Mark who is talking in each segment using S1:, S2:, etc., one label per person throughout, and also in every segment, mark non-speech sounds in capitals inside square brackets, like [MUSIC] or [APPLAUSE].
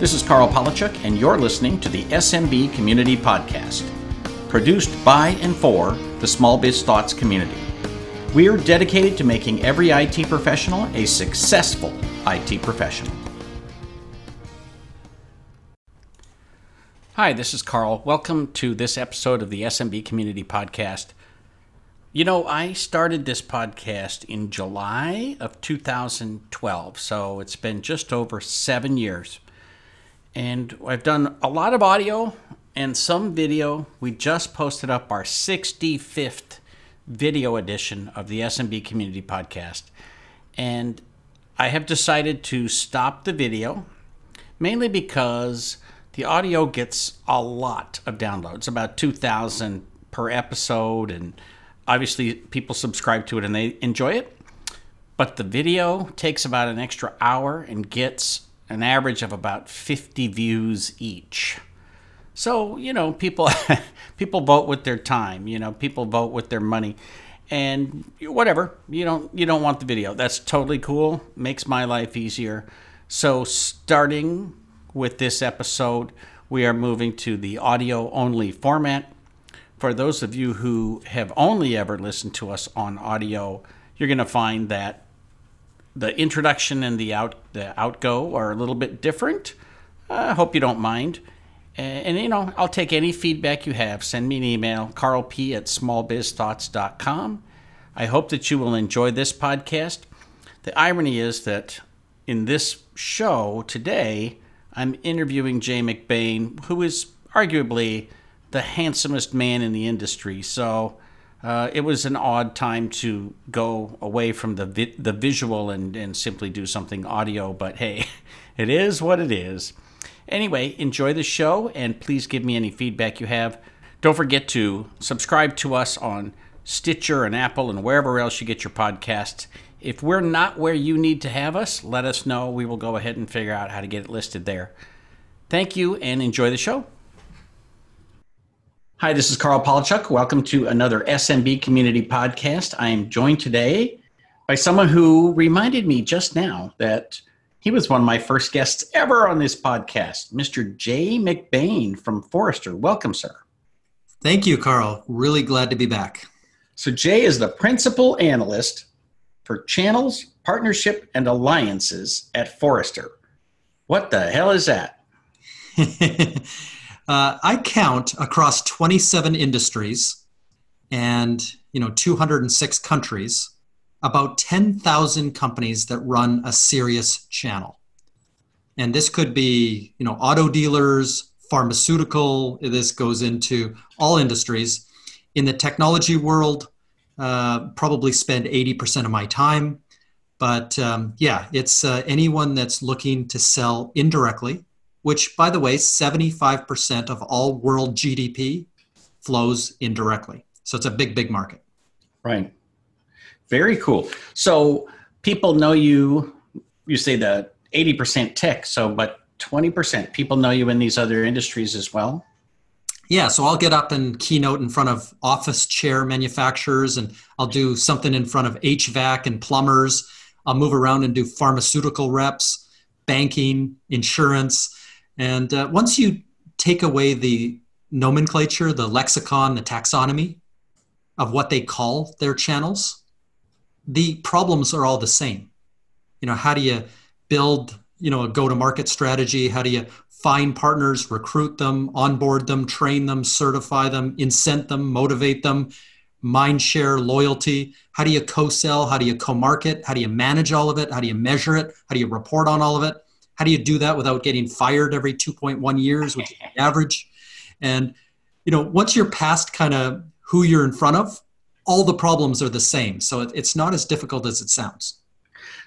S1: This is Karl Palachuk, and you're listening to the SMB Community Podcast, produced by and for the Small Biz Thoughts community. We are dedicated to making every IT professional a successful IT professional. Hi, this is Karl. Welcome to this episode of the SMB Community Podcast. You know, I started this podcast in July of 2012, so it's been just over seven years. And I've done a lot of audio and some video. We just posted up our 65th video edition of the SMB Community Podcast. And I have decided to stop the video mainly because the audio gets a lot of downloads, about 2,000 per episode. And obviously, people subscribe to it and they enjoy it. But the video takes about an extra hour and gets an average of about 50 views each. So, you know, people [LAUGHS] people vote with their time, you know, people vote with their money. And whatever, you don't you don't want the video. That's totally cool. Makes my life easier. So, starting with this episode, we are moving to the audio only format. For those of you who have only ever listened to us on audio, you're going to find that the introduction and the out the outgo are a little bit different. I hope you don't mind. And, and, you know, I'll take any feedback you have. Send me an email, karlp at smallbizthoughts.com. I hope that you will enjoy this podcast. The irony is that in this show today, I'm interviewing Jay McBain, who is arguably the handsomest man in the industry. So uh, it was an odd time to go away from the vi- the visual and, and simply do something audio. But hey, [LAUGHS] it is what it is. Anyway, enjoy the show and please give me any feedback you have. Don't forget to subscribe to us on Stitcher and Apple and wherever else you get your podcasts. If we're not where you need to have us, let us know. We will go ahead and figure out how to get it listed there. Thank you and enjoy the show. Hi, this is Karl Palachuk. Welcome to another SMB Community Podcast. I am joined today by someone who reminded me just now that he was one of my first guests ever on this podcast, Mr. Jay McBain from Forrester. Welcome, sir.
S2: Thank you, Karl. Really glad to be back.
S1: So, Jay is the principal analyst for channels, partnership, and alliances at Forrester. What the hell is that? [LAUGHS]
S2: Uh, I count across 27 industries and you know 206 countries about 10,000 companies that run a serious channel. And this could be, you know, auto dealers, pharmaceutical, this goes into all industries. In the technology world, uh, probably spend 80% of my time. But um, yeah, it's uh, anyone that's looking to sell indirectly which, by the way, 75% of all world GDP flows indirectly. So it's a big, big market.
S1: Right. Very cool. So people know you, you say the 80% tech, so, but 20% people know you in these other industries as well?
S2: Yeah, so I'll get up and keynote in front of office chair manufacturers, and I'll do something in front of HVAC and plumbers. I'll move around and do pharmaceutical reps, banking, insurance. And uh, once you take away the nomenclature, the lexicon, the taxonomy of what they call their channels, the problems are all the same. You know, how do you build, you know, a go-to-market strategy? How do you find partners, recruit them, onboard them, train them, certify them, incent them, motivate them, mind share, loyalty? How do you co-sell? How do you co-market? How do you manage all of it? How do you measure it? How do you report on all of it? How do you do that without getting fired every 2.1 years, which is the [LAUGHS] average? And you know, once you're past kind of who you're in front of, all the problems are the same. So it, it's not as difficult as it sounds.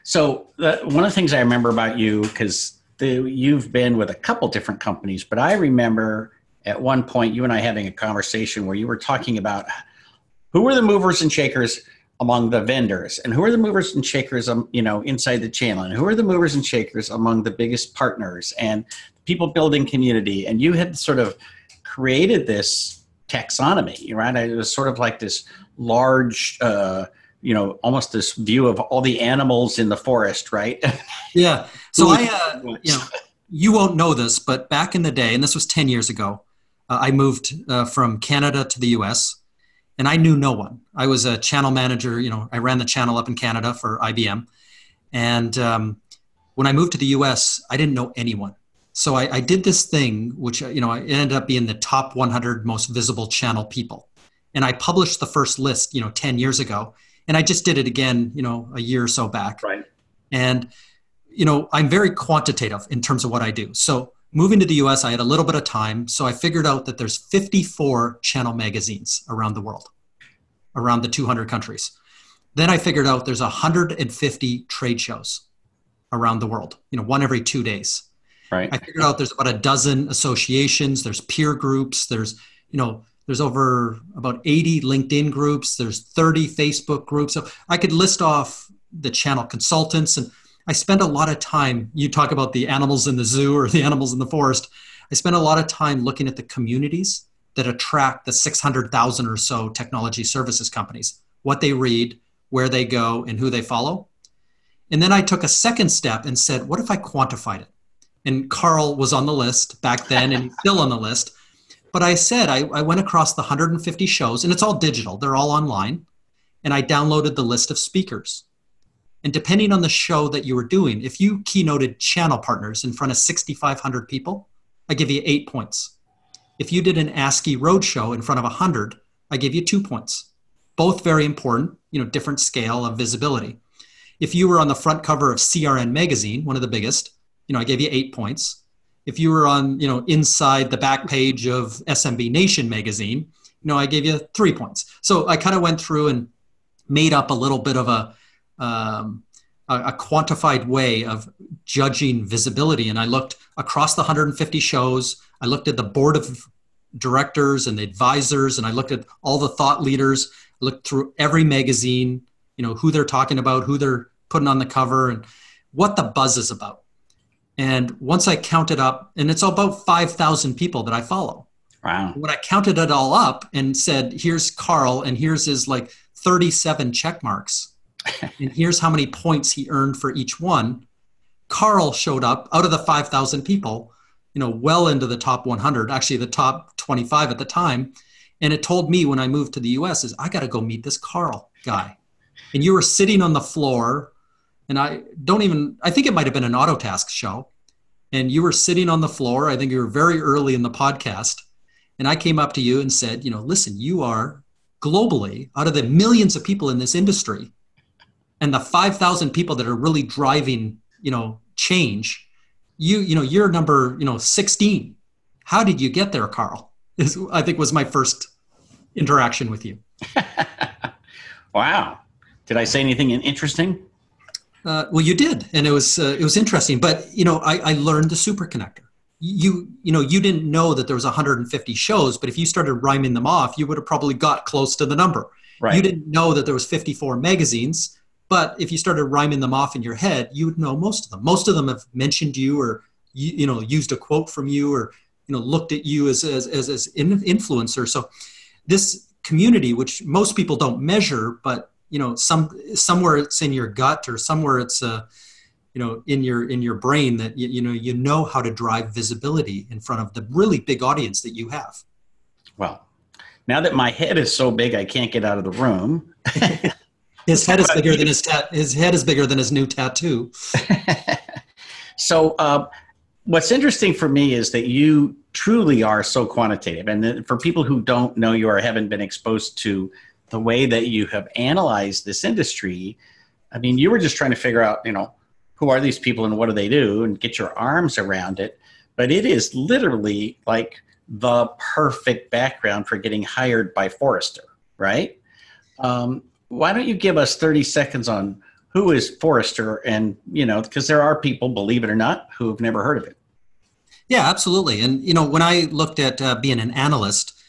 S1: So the, one of the things I remember about you, because you've been with a couple different companies, but I remember at one point you and I having a conversation where you were talking about who were the movers and shakers among the vendors? And who are the movers and shakers um, you know inside the channel and who are the movers and shakers among the biggest partners and people building community? And you had sort of created this taxonomy right? It was sort of like this large uh, you know almost this view of all the animals in the forest right? [LAUGHS]
S2: Yeah. So i uh, you know you won't know this, but back in the day, and this was 10 years ago, uh, I moved uh, from Canada to the US and I knew no one. I was a channel manager, you know, I ran the channel up in Canada for IBM. And um, when I moved to the US, I didn't know anyone. So I, I did this thing, which, you know, I ended up being the top 100 most visible channel people. And I published the first list, you know, 10 years ago. And I just did it again, you know, a year or so back.
S1: Right.
S2: And, you know, I'm very quantitative in terms of what I do. So moving to the US, I had a little bit of time. So I figured out that there's 54 channel magazines around the world, around the 200 countries. Then I figured out there's 150 trade shows around the world, you know, one every two days.
S1: Right.
S2: I figured out there's about a dozen associations, there's peer groups, there's, you know, there's over about 80 LinkedIn groups, there's 30 Facebook groups. So I could list off the channel consultants and I spend a lot of time, you talk about the animals in the zoo or the animals in the forest. I spend a lot of time looking at the communities that attract the 600,000 or so technology services companies, what they read, where they go, and who they follow. And then I took a second step and said, what if I quantified it? And Karl was on the list back then and still on the list. But I said, I, I went across the 150 shows, and it's all digital, they're all online. And I downloaded the list of speakers. And depending on the show that you were doing, if you keynoted channel partners in front of 6,500 people, I give you eight points. If you did an ASCII roadshow in front of 100, I give you two points. Both very important, you know, different scale of visibility. If you were on the front cover of CRN magazine, one of the biggest, you know, I gave you eight points. If you were on, you know, inside the back page of SMB Nation magazine, you know, I gave you three points. So I kind of went through and made up a little bit of a, um, a, a quantified way of judging visibility. And I looked across the 150 shows. I looked at the board of directors and the advisors, and I looked at all the thought leaders. I looked through every magazine, you know, who they're talking about, who they're putting on the cover, and what the buzz is about. And once I counted up, and it's about 5,000 people that I follow.
S1: Wow.
S2: When I counted it all up and said, here's Karl, and here's his like 37 check marks, and here's how many points he earned for each one. Karl showed up out of the 5,000 people, you know, well into the top 100, actually the top 25 at the time. And it told me when I moved to the US is I got to go meet this Karl guy. And you were sitting on the floor and I don't even, I think it might have been an Autotask show. And you were sitting on the floor. I think you were very early in the podcast. And I came up to you and said, you know, listen, you are globally, out of the millions of people in this industry, and the 5,000 people that are really driving, you know, change, you, you know, you're number, you know, 16. How did you get there, Karl? [LAUGHS] Is, I think was my first interaction with you. [LAUGHS]
S1: wow. Did I say anything interesting?
S2: Uh, well, you did, and it was uh, it was interesting. But you know, I, I learned the super connector You you know you didn't know that there was 150 shows, but if you started rhyming them off, you would have probably got close to the number.
S1: Right.
S2: You didn't know that there was 54 magazines, but if you started rhyming them off in your head, you would know most of them. Most of them have mentioned you, or you, you know used a quote from you, or you know looked at you as as as, as an influencer. So this community, which most people don't measure, but you know some somewhere it's in your gut or somewhere it's uh, you know in your in your brain that you, you know you know how to drive visibility in front of the really big audience that you have
S1: well now that my head is so big i can't get out of the room [LAUGHS]
S2: his head is bigger than his tat his head is bigger than his new tattoo [LAUGHS]
S1: so uh, what's interesting for me is that you truly are so quantitative and for people who don't know you or haven't been exposed to the way that you have analyzed this industry, I mean, you were just trying to figure out, you know, who are these people and what do they do and get your arms around it. But it is literally like the perfect background for getting hired by Forrester, right? Um, why don't you give us 30 seconds on who is Forrester and, you know, because there are people, believe it or not, who have never heard of it.
S2: Yeah, absolutely. And, you know, when I looked at uh, being an analyst,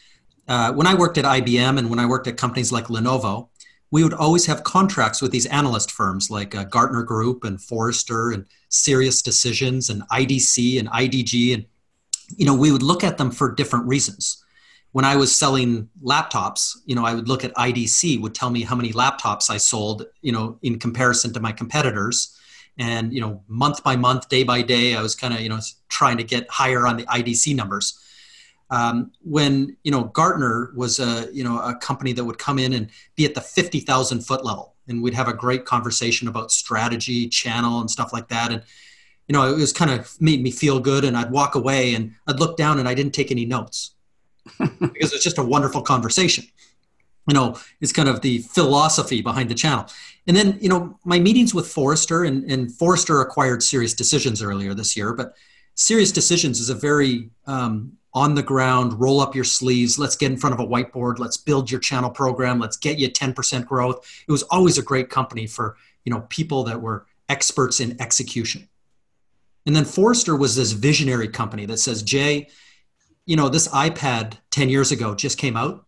S2: uh, when I worked at IBM and when I worked at companies like Lenovo, we would always have contracts with these analyst firms like uh, Gartner Group and Forrester and SiriusDecisions and IDC and IDG. And, you know, we would look at them for different reasons. When I was selling laptops, you know, I would look at IDC would tell me how many laptops I sold, you know, in comparison to my competitors. and you know month by month day by day i was kind of you know trying to get higher on the idc numbers. Um, when you know gartner was a you know a company that would come in and be at the 50000 foot level and we'd have a great conversation about strategy channel and stuff like that. And you know it was kind of made me feel good and i'd walk away and i'd look down and i didn't take any notes because it's just a wonderful conversation. You know it's kind of the philosophy behind the channel. And then you know my meetings with forrester and, and forrester acquired SiriusDecisions earlier this year but SiriusDecisions is a very um, on the ground roll up your sleeves let's get in front of a whiteboard let's build your channel program let's get you 10% growth. It was always a great company for you know people that were experts in execution. And then forrester was this visionary company that says jay you know this ipad 10 years ago just came out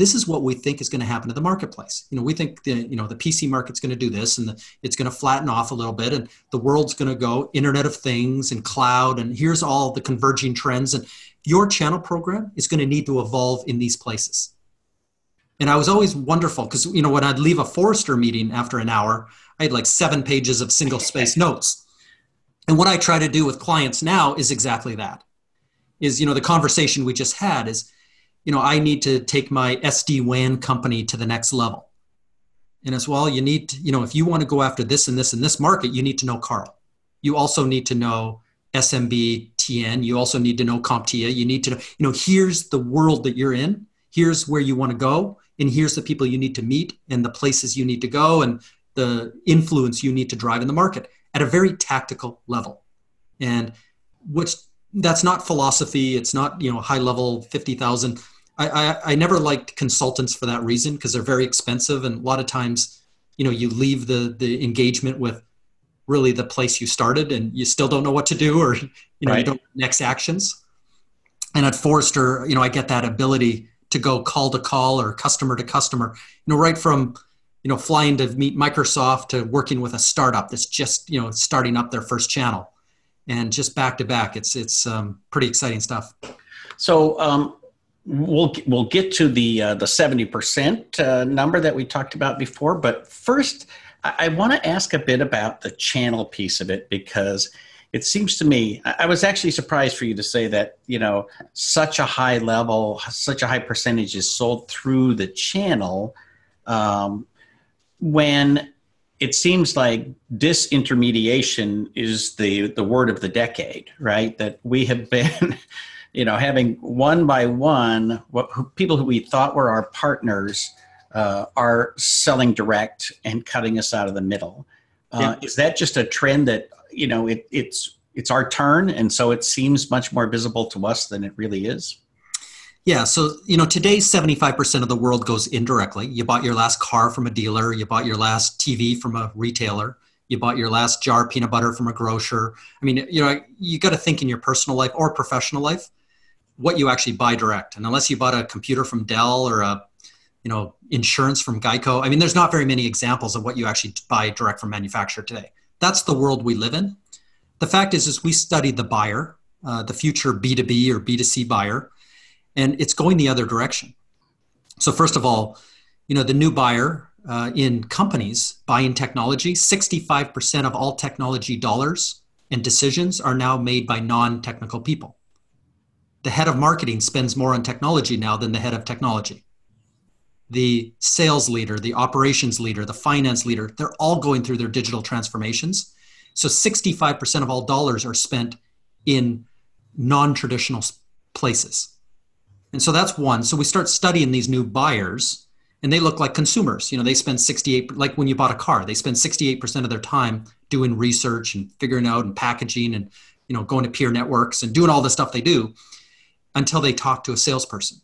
S2: this is what we think is going to happen to the marketplace. You know, we think the you know the PC market's going to do this, and the, it's going to flatten off a little bit, and the world's going to go Internet of Things and cloud, and here's all the converging trends, and your channel program is going to need to evolve in these places. And I was always wonderful because you know when I'd leave a Forrester meeting after an hour, I had like seven pages of single space [LAUGHS] notes. And what I try to do with clients now is exactly that. Is you know the conversation we just had is you know, I need to take my SD WAN company to the next level. And as well, you need to, you know, if you want to go after this and this and this market, you need to know Karl. You also need to know SMB TN. You also need to know CompTIA. You need to know, you know, here's the world that you're in. Here's where you want to go. And here's the people you need to meet and the places you need to go and the influence you need to drive in the market at a very tactical level. And which that's not philosophy. It's not, you know, high level 50,000 I, I, I never liked consultants for that reason because they're very expensive and a lot of times you know you leave the the engagement with really the place you started and you still don't know what to do [LAUGHS] or you know right. you don't next actions and at forrester you know i get that ability to go call to call or customer to customer you know right from you know flying to meet microsoft to working with a startup that's just you know starting up their first channel and just back to back. It's it's um, pretty exciting stuff.
S1: So um, we'll we'll get to the uh, the seventy percent uh, number that we talked about before, but first I, I want to ask a bit about the channel piece of it because it seems to me I, was actually surprised for you to say that you know such a high level, such a high percentage is sold through the channel um, when it seems like disintermediation is the the word of the decade, right? That we have been [LAUGHS] you know, having one by one, what people who we thought were our partners uh, are selling direct and cutting us out of the middle. Uh, yeah. Is that just a trend that you know it, it's it's our turn, and so it seems much more visible to us than it really is?
S2: Yeah, so you know today 75% of the world goes indirectly. You bought your last car from a dealer, you bought your last TV from a retailer, you bought your last jar of peanut butter from a grocer. I mean, you know, you got to think in your personal life or professional life what you actually buy direct. And unless you bought a computer from Dell or a you know insurance from Geico, I mean, there's not very many examples of what you actually buy direct from manufacturer today. That's the world we live in. The fact is, is we study the buyer, uh, the future B2B or B2C buyer, and it's going the other direction. So first of all, you know the new buyer uh, in companies buying technology, 65% of all technology dollars and decisions are now made by non-technical people the head of marketing spends more on technology now than the head of technology. The sales leader, the operations leader, the finance leader, they're all going through their digital transformations. So 65% of all dollars are spent in non traditional places. And so that's one. So we start studying these new buyers and they look like consumers. You know, they spend 68, like when you bought a car, they spend 68% of their time doing research and figuring out and packaging and, you know, going to peer networks and doing all the stuff they do until they talk to a salesperson.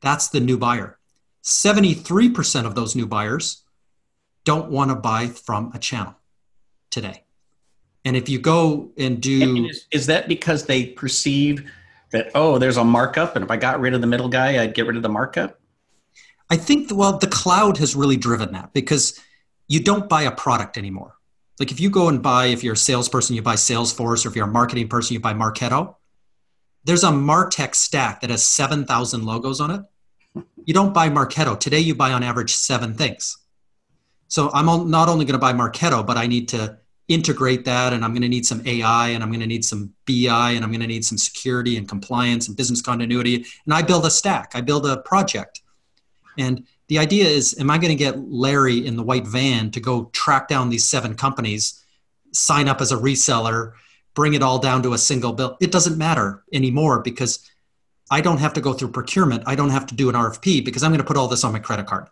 S2: That's the new buyer. 73% of those new buyers don't want to buy from a channel today. And if you go and do.
S1: is, is, that because they perceive that, oh, there's a markup, and if I got rid of the middle guy, I'd get rid of the markup?
S2: I think, well, the cloud has really driven that because you don't buy a product anymore. Like if you go and buy, if you're a salesperson, you buy Salesforce, or if you're a marketing person, you buy Marketo there's a Martech stack that has 7,000 logos on it. You don't buy Marketo. Today, you buy on average seven things. So I'm not only going to buy Marketo, but I need to integrate that and I'm going to need some AI and I'm going to need some BI and I'm going to need some security and compliance and business continuity. And I build a stack, I build a project. And the idea is am I going to get Larry in the white van to go track down these seven companies, sign up as a reseller, bring it all down to a single bill? It doesn't matter anymore because I don't have to go through procurement. I don't have to do an RFP because I'm going to put all this on my credit card.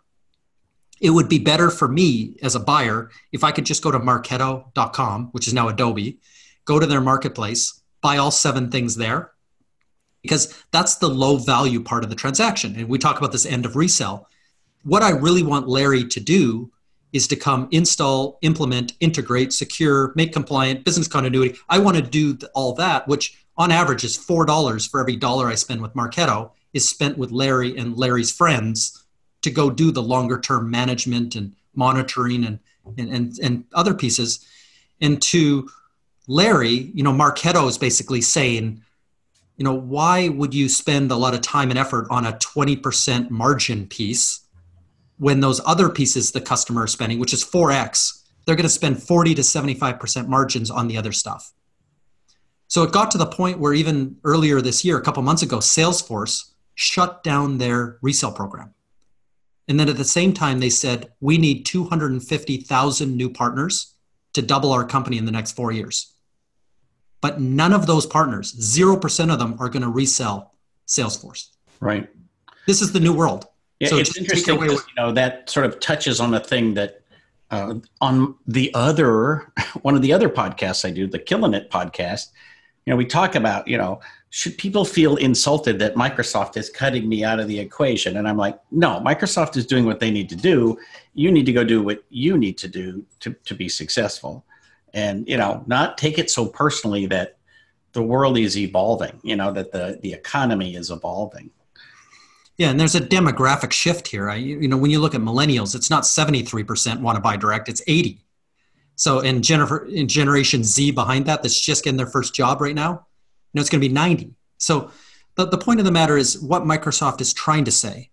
S2: It would be better for me as a buyer if I could just go to marketo.com, which is now Adobe, go to their marketplace, buy all seven things there, because that's the low value part of the transaction. And we talk about this end of resell. What I really want Larry to do is to come install, implement, integrate, secure, make compliant, business continuity. I want to do all that, which on average is $4 for every dollar I spend with Marketo is spent with Larry and Larry's friends to go do the longer term management and monitoring and, and, and, and other pieces. And to Larry, you know, Marketo is basically saying, you know, why would you spend a lot of time and effort on a 20% margin piece when those other pieces the customer is spending, which is 4x, they're going to spend 40 to 75% margins on the other stuff. So it got to the point where even earlier this year, a couple months ago, Salesforce shut down their resale program. And then at the same time, they said, we need 250,000 new partners to double our company in the next four years. But none of those partners, 0% of them, are going to resell Salesforce.
S1: Right.
S2: This is the new world.
S1: Yeah, so it's interesting because, you know, that sort of touches on a thing that uh, on the other, [LAUGHS] one of the other podcasts I do, the Killing It podcast, you know, we talk about, you know, should people feel insulted that Microsoft is cutting me out of the equation? And I'm like, no, Microsoft is doing what they need to do. You need to go do what you need to do to, to be successful. And, you know, not take it so personally that the world is evolving, you know, that the, the economy is evolving.
S2: Yeah, and there's a demographic shift here. I, you know, when you look at millennials, it's not 73% want to buy direct, it's 80. So in, gener- in generation Z behind that, that's just getting their first job right now, know, it's going to be 90. So the, the point of the matter is what Microsoft is trying to say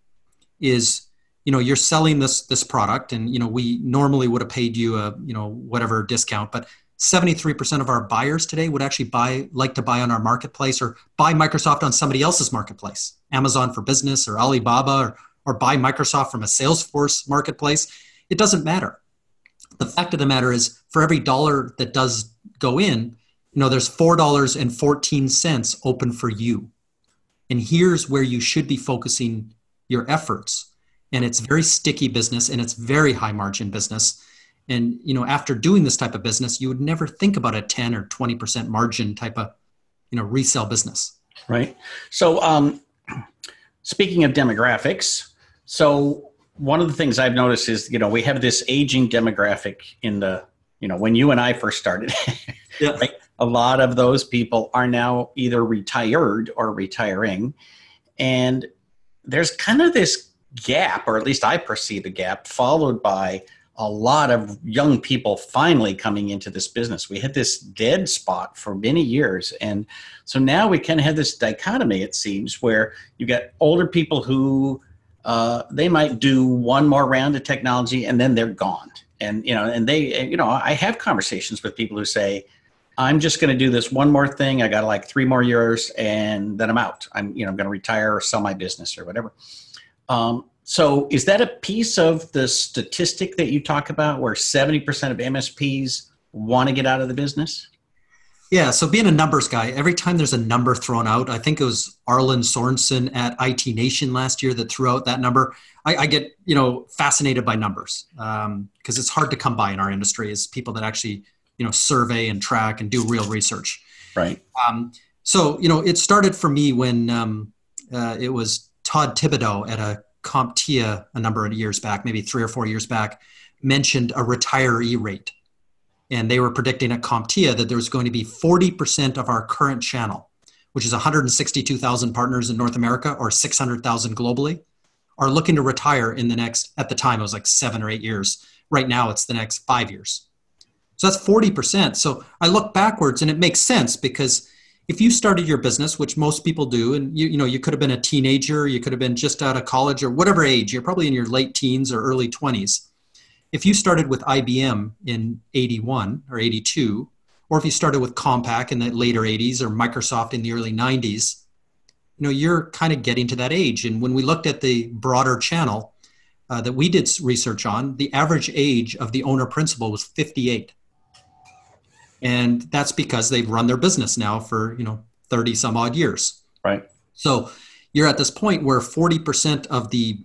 S2: is, you know, you're selling this this product, and you know, we normally would have paid you a, you know, whatever discount, but 73% of our buyers today would actually buy like to buy on our marketplace or buy Microsoft on somebody else's marketplace, Amazon for Business or Alibaba or, or buy Microsoft from a Salesforce marketplace. It doesn't matter. The fact of the matter is for every dollar that does go in, you know, there's $4.14 open for you. And here's where you should be focusing your efforts. And it's very sticky business and it's very high margin business and you know after doing this type of business you would never think about a 10 or 20% margin type of you know resale business
S1: right so um, speaking of demographics so one of the things i've noticed is you know we have this aging demographic in the you know when you and i first started yeah. [LAUGHS] right? A lot of those people are now either retired or retiring and there's kind of this gap or at least i perceive a gap followed by a lot of young people finally coming into this business. We had this dead spot for many years. And so now we kind of have this dichotomy, it seems, where you get older people who uh, they might do one more round of technology and then they're gone. And, you know, and they, you know, I have conversations with people who say, I'm just going to do this one more thing. I got like three more years and then I'm out. I'm, you know, I'm going to retire or sell my business or whatever. Um, so, is that a piece of the statistic that you talk about where 70% of MSPs want to get out of the business?
S2: Yeah, so being a numbers guy, every time there's a number thrown out, I think it was Arlin Sorensen at IT Nation last year that threw out that number. I, I get you know fascinated by numbers because um, it's hard to come by in our industry as people that actually you know survey and track and do real research.
S1: Right.
S2: Um, so you know it started for me when um, uh, it was Todd Thibodeaux at a CompTIA a number of years back, maybe three or four years back, mentioned a retiree rate. And they were predicting at CompTIA that there was going to be 40% of our current channel, which is 162,000 partners in North America or 600,000 globally, are looking to retire in the next, at the time, it was like seven or eight years. Right now, it's the next five years. So that's 40%. So I look backwards and it makes sense because if you started your business which most people do and you, you know you could have been a teenager you could have been just out of college or whatever age you're probably in your late teens or early 20s if you started with IBM in 81 or 82, or if you started with Compaq in the later 80s or Microsoft in the early 90s, you know, you're kind of getting to that age. And when we looked at the broader channel uh, that we did research on, the average age of the owner principal was 58. And that's because they've run their business now for, you know, 30 some odd years.
S1: Right.
S2: So you're at this point where 40% of the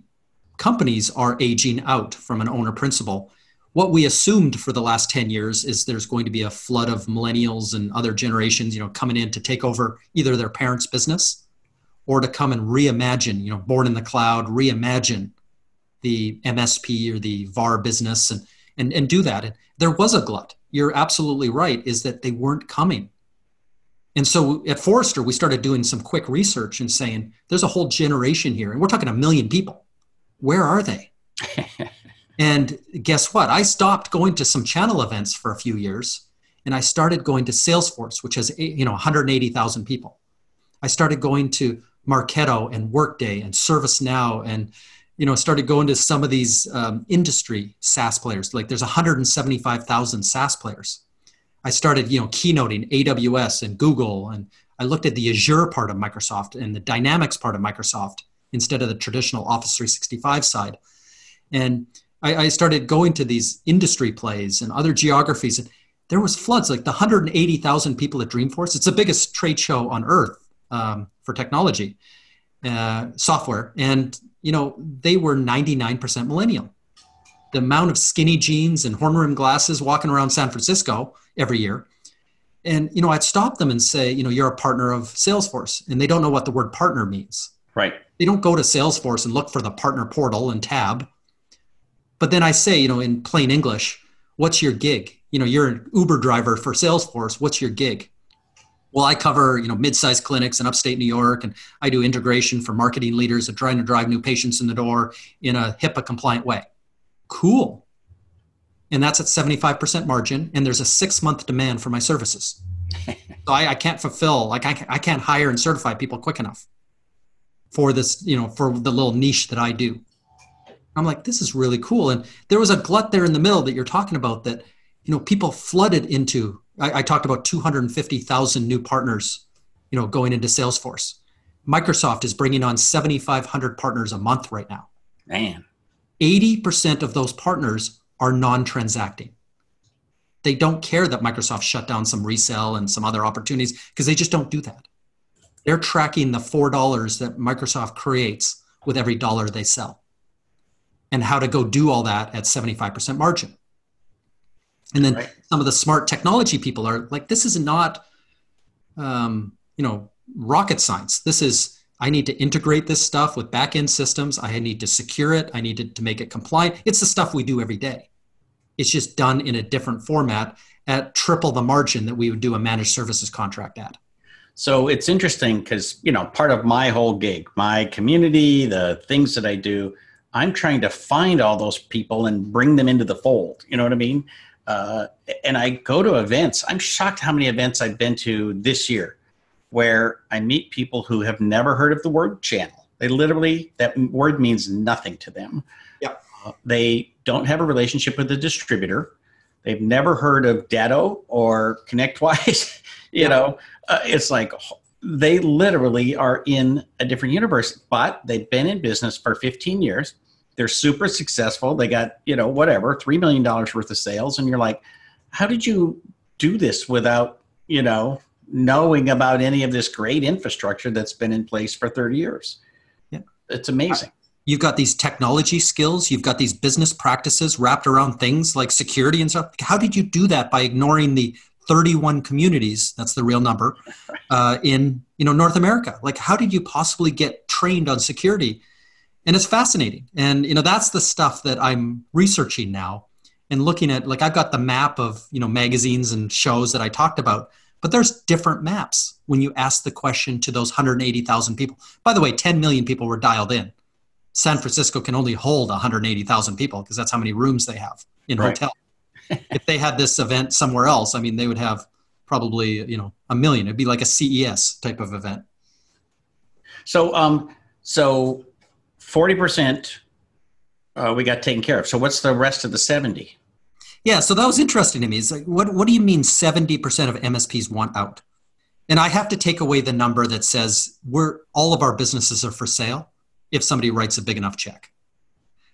S2: companies are aging out from an owner principal. What we assumed for the last 10 years is there's going to be a flood of millennials and other generations, you know, coming in to take over either their parents' business or to come and reimagine, you know, born in the cloud, reimagine the MSP or the VAR business and and, and do that. And there was a glut. You're absolutely right, is that they weren't coming. And so at Forrester, we started doing some quick research and saying, there's a whole generation here, and we're talking a million people. Where are they? [LAUGHS] and guess what? I stopped going to some channel events for a few years, and I started going to Salesforce, which has eh, you know 180,000 people. I started going to Marketo and Workday and ServiceNow and you know started going to some of these um, industry SaaS players. Like there's 175,000 SaaS players I started, you know, keynoting AWS and Google, and I looked at the Azure part of Microsoft and the Dynamics part of Microsoft instead of the traditional Office 365 side. And I, I started going to these industry plays and other geographies. And there was floods, like the 180,000 people at Dreamforce. It's the biggest trade show on earth um, for technology, uh, software. And, you know, they were 99% millennial the amount of skinny jeans and horn rimmed glasses walking around San Francisco every year. And you know, I'd stop them and say, you know, you're a partner of Salesforce, and they don't know what the word partner means.
S1: Right.
S2: They don't go to Salesforce and look for the partner portal and tab. But then I say, you know, in plain English, what's your gig? You know, you're an Uber driver for Salesforce. What's your gig? Well, I cover, you know, mid-sized clinics in upstate New York, and I do integration for marketing leaders and trying to drive new patients in the door in a HIPAA compliant way cool. And that's at 75% margin. And there's a six month demand for my services. [LAUGHS] so I, I, can't fulfill, like I, I can't hire and certify people quick enough for this, you know, for the little niche that I do. I'm like, this is really cool. And there was a glut there in the middle that you're talking about that, you know, people flooded into. I, I talked about 250,000 new partners, you know, going into Salesforce. Microsoft is bringing on 7,500 partners a month right now.
S1: Man.
S2: 80% of those partners are non transacting. They don't care that Microsoft shut down some resell and some other opportunities because they just don't do that. They're tracking the $4 that Microsoft creates with every dollar they sell and how to go do all that at 75% margin. And then right. Some of the smart technology people are like, this is not, um, you know, rocket science. This is I need to integrate this stuff with backend systems. I need to secure it. I need to, to make it compliant. It's the stuff we do every day. It's just done in a different format at triple the margin that we would do a managed services contract at.
S1: So it's interesting because, you know, part of my whole gig, my community, the things that I do, I'm trying to find all those people and bring them into the fold. You know what I mean? Uh, and I go to events. I'm shocked how many events I've been to this year where I meet people who have never heard of the word channel. They literally, that word means nothing to them.
S2: Yeah.
S1: Uh, they don't have a relationship with the distributor. They've never heard of Datto or ConnectWise. [LAUGHS] you yeah. know, uh, it's like they literally are in a different universe, but they've been in business for 15 years. They're super successful. They got, you know, whatever, $3 million worth of sales. And you're like, how did you do this without, you know, knowing about any of this great infrastructure that's been in place for 30 years. Yeah. It's amazing.
S2: You've got these technology skills, you've got these business practices wrapped around things like security and stuff. How did you do that by ignoring the 31 communities that's the real number [LAUGHS] uh, in you know north america like how did you possibly get trained on security and it's fascinating and you know that's the stuff that i'm researching now and looking at like i've got the map of you know magazines and shows that i talked about but there's different maps when you ask the question to those 180,000 people. By the way, 10 million people were dialed in. San Francisco can only hold 180,000 people because that's how many rooms they have in right. hotel. [LAUGHS] if they had this event somewhere else, I mean, they would have probably you know a million. It'd be like a CES type of event.
S1: So, um, so forty percent uh, we got taken care of. So what's the rest of the 70?
S2: Yeah, so that was interesting to me. It's like, what, what do you mean 70% of MSPs want out? And I have to take away the number that says we're all of our businesses are for sale if somebody writes a big enough check.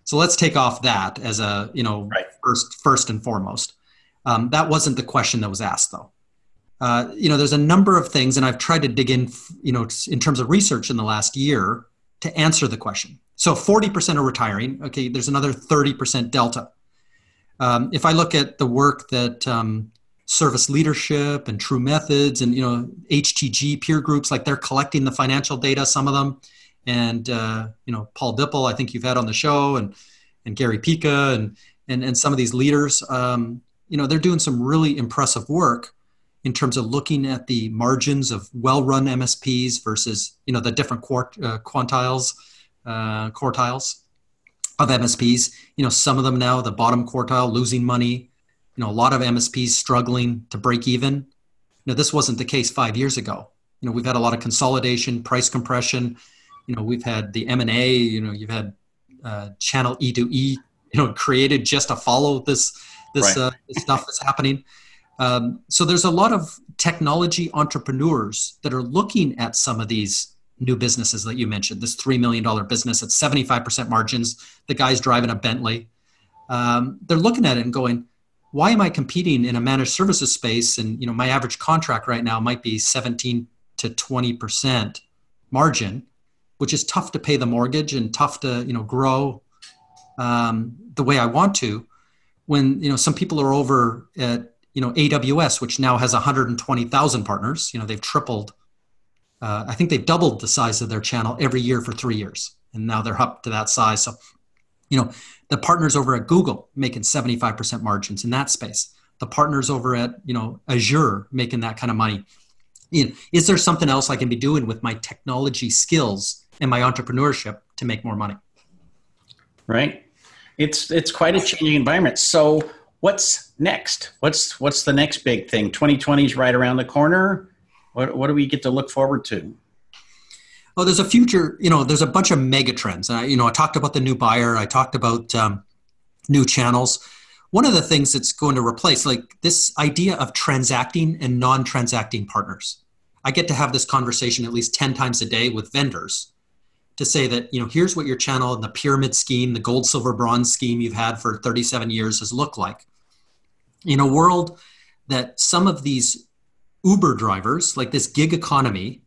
S2: So let's take off that as a you know right. first first and foremost. Um, that wasn't the question that was asked though. Uh, you know, there's a number of things, and I've tried to dig in, you know, in terms of research in the last year to answer the question. So 40% are retiring. Okay, there's another 30% delta. Um, if I look at the work that um, service leadership and TruMethods and you know htg peer groups like they're collecting the financial data some of them and uh, you know paul Dippell, i think you've had on the show and and gary pica and and, and some of these leaders um, you know they're doing some really impressive work in terms of looking at the margins of well-run msps versus you know the different quart, uh, quantiles uh, quartiles of msps you know some of them now the bottom quartile losing money. You know a lot of msps struggling to break even. You know this wasn't the case five years ago. You know we've had a lot of consolidation price compression. You know we've had the m&a you know you've had uh, channel e to e you know created just to follow this this, right. uh, this stuff that's happening um, so there's a lot of technology entrepreneurs that are looking at some of these new businesses that you mentioned this $3 million business at 75% margins the guy's driving a bentley um, they're looking at it and going why am I competing in a managed services space? And you know, my average contract right now might be 17 to 20 percent margin, which is tough to pay the mortgage and tough to you know grow um, the way I want to. When you know some people are over at you know AWS, which now has 120,000 partners. You know they've tripled. Uh, I think they've doubled the size of their channel every year for three years, and now they're up to that size. So, you know, the partners over at Google making 75% margins in that space. The partners over at, you know, Azure making that kind of money. You know, is there something else I can be doing with my technology skills and my entrepreneurship to make more money?
S1: Right. It's it's quite a changing environment. So what's next? What's what's the next big thing? 2020 is right around the corner. What what do we get to look forward to?
S2: well, there's a future, you know, there's a bunch of mega trends. I, you know, I talked about the new buyer, I talked about um, new channels. One of the things that's going to replace, like this idea of transacting and non transacting partners. I get to have this conversation at least 10 times a day with vendors to say that, you know, here's what your channel and the pyramid scheme, the gold, silver, bronze scheme you've had for 37 years has looked like. In a world that some of these Uber drivers, like this gig economy,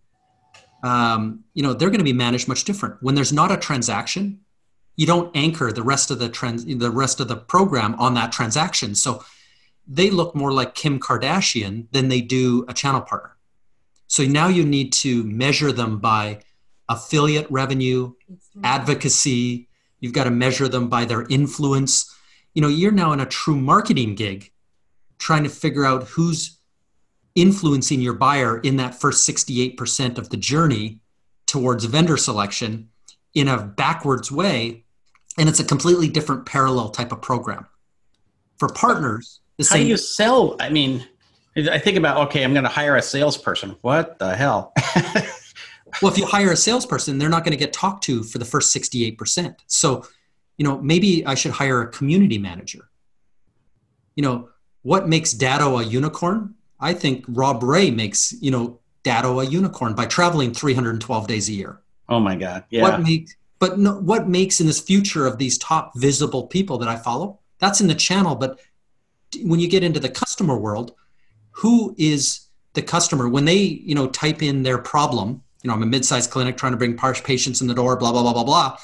S2: um, you know, they're going to be managed much different. When there's not a transaction, you don't anchor the rest of the trans the rest of the program on that transaction. So they look more like Kim Kardashian than they do a channel partner. So now you need to measure them by affiliate revenue, advocacy. You've got to measure them by their influence. You know, you're now in a true marketing gig trying to figure out who's influencing your buyer in that first 68% of the journey towards vendor selection in a backwards way. And it's a completely different parallel type of program. For partners
S1: the how same- do you sell? I mean i think about okay i'm going to hire a salesperson. What the hell? [LAUGHS]
S2: Well if you hire a salesperson they're not going to get talked to for the first 68% so you know maybe i should hire a community manager. You know what makes Datto a unicorn I think Rob Rae makes, you know, Datto a unicorn by traveling 312 days a year.
S1: Oh my God. Yeah.
S2: What makes, but no, what makes in this future of these top visible people that I follow? That's in the channel. But when you get into the customer world, who is the customer when they, you know, type in their problem? You know, I'm a mid-sized clinic trying to bring patients in the door, blah, blah, blah, blah, blah.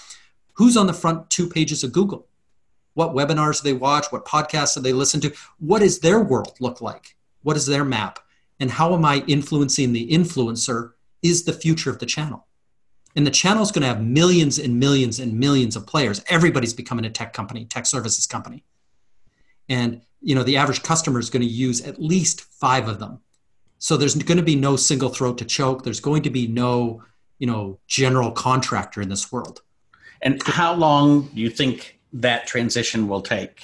S2: Who's on the front two pages of Google? What webinars do they watch? What podcasts do they listen to? What does their world look like? What is their map? And how am I influencing the influencer is the future of the channel. And the channel is going to have millions and millions and millions of players. Everybody's becoming a tech company, tech services company. And you know, the average customer is going to use at least five of them. So there's going to be no single throat to choke. There's going to be no, you know, general contractor in this world.
S1: And how long do you think that transition will take?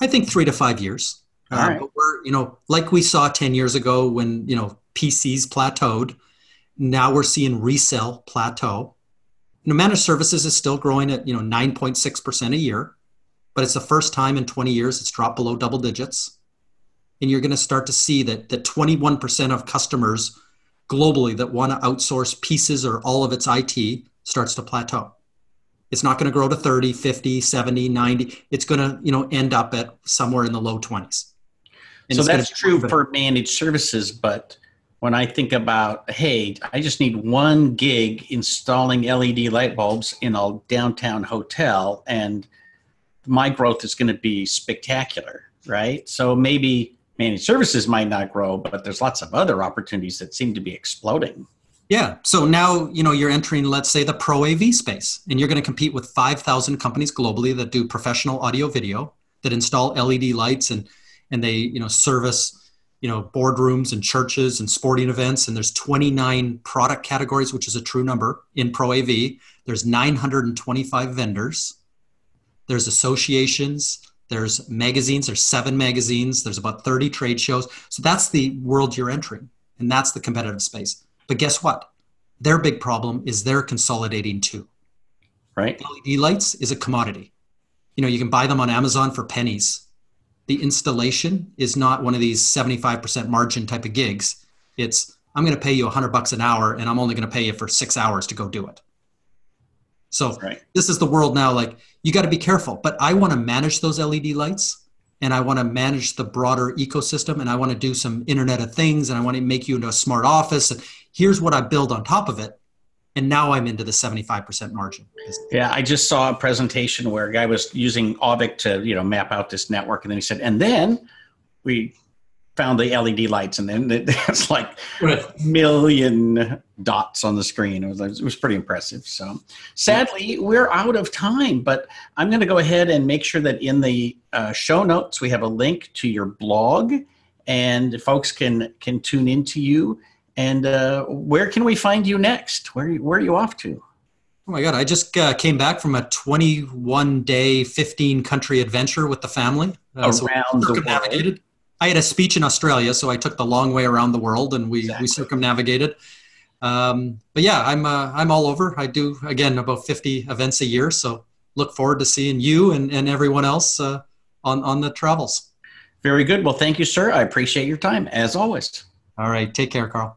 S2: I think three to five years. Uh, but we're, you know, like we saw 10 years ago when, you know, PCs plateaued, now we're seeing resell plateau. you know, managed services is still growing at you know 9.6% a year, but it's the first time in 20 years it's dropped below double digits. And you're going to start to see that that 21% of customers globally that want to outsource pieces or all of its IT starts to plateau. It's not going to grow to 30, 50, 70, 90. It's going to, you know, end up at somewhere in the low 20s.
S1: And so that's true for managed services, but when I think about, hey, I just need one gig installing LED light bulbs in a downtown hotel, and my growth is going to be spectacular, right? So maybe managed services might not grow, but there's lots of other opportunities that seem to be exploding.
S2: Yeah. So now, you know, you're entering, let's say, the pro AV space, and you're going to compete with 5,000 companies globally that do professional audio video, that install LED lights and and they, you know, service you know boardrooms and churches and sporting events. And there's 29 product categories which is a true number in pro av there's 925 vendors. There's associations. There's magazines. There's seven magazines. There's about 30 trade shows. So that's the world you're entering and that's the competitive space but guess what their big problem is they're consolidating too
S1: right
S2: led lights is a commodity you know you can buy them on amazon for pennies the installation is not one of these 75% margin type of gigs. It's I'm going to pay you 100 bucks an hour and I'm only going to pay you for 6 hours to go do it. So right. this is the world now like you got to be careful, but I want to manage those LED lights and I want to manage the broader ecosystem and I want to do some internet of things and I want to make you into a smart office and here's what I build on top of it and now I'm into the 75% margin.
S1: Yeah, I just saw a presentation where a guy was using Auvik to, you know, map out this network, and then he said, and then we found the LED lights, and then [LAUGHS] it's like a million dots on the screen. It was, it was pretty impressive. So, sadly, we're out of time, but I'm going to go ahead and make sure that in the uh, show notes we have a link to your blog, and folks can can tune into you and uh, where can we find you next? Where, where are you off to?
S2: Oh my God, I just uh, came back from a 21 day, 15 country adventure with the family.
S1: Uh, around so the world.
S2: I had a speech in Australia, so I took the long way around the world and we, exactly. we circumnavigated. Um, but yeah, I'm, uh, I'm all over. I do, again, about 50 events a year. So look forward to seeing you and, and everyone else uh, on, on the travels.
S1: Very good. Well, thank you, sir. I appreciate your time as always.
S2: All right. Take care, Karl.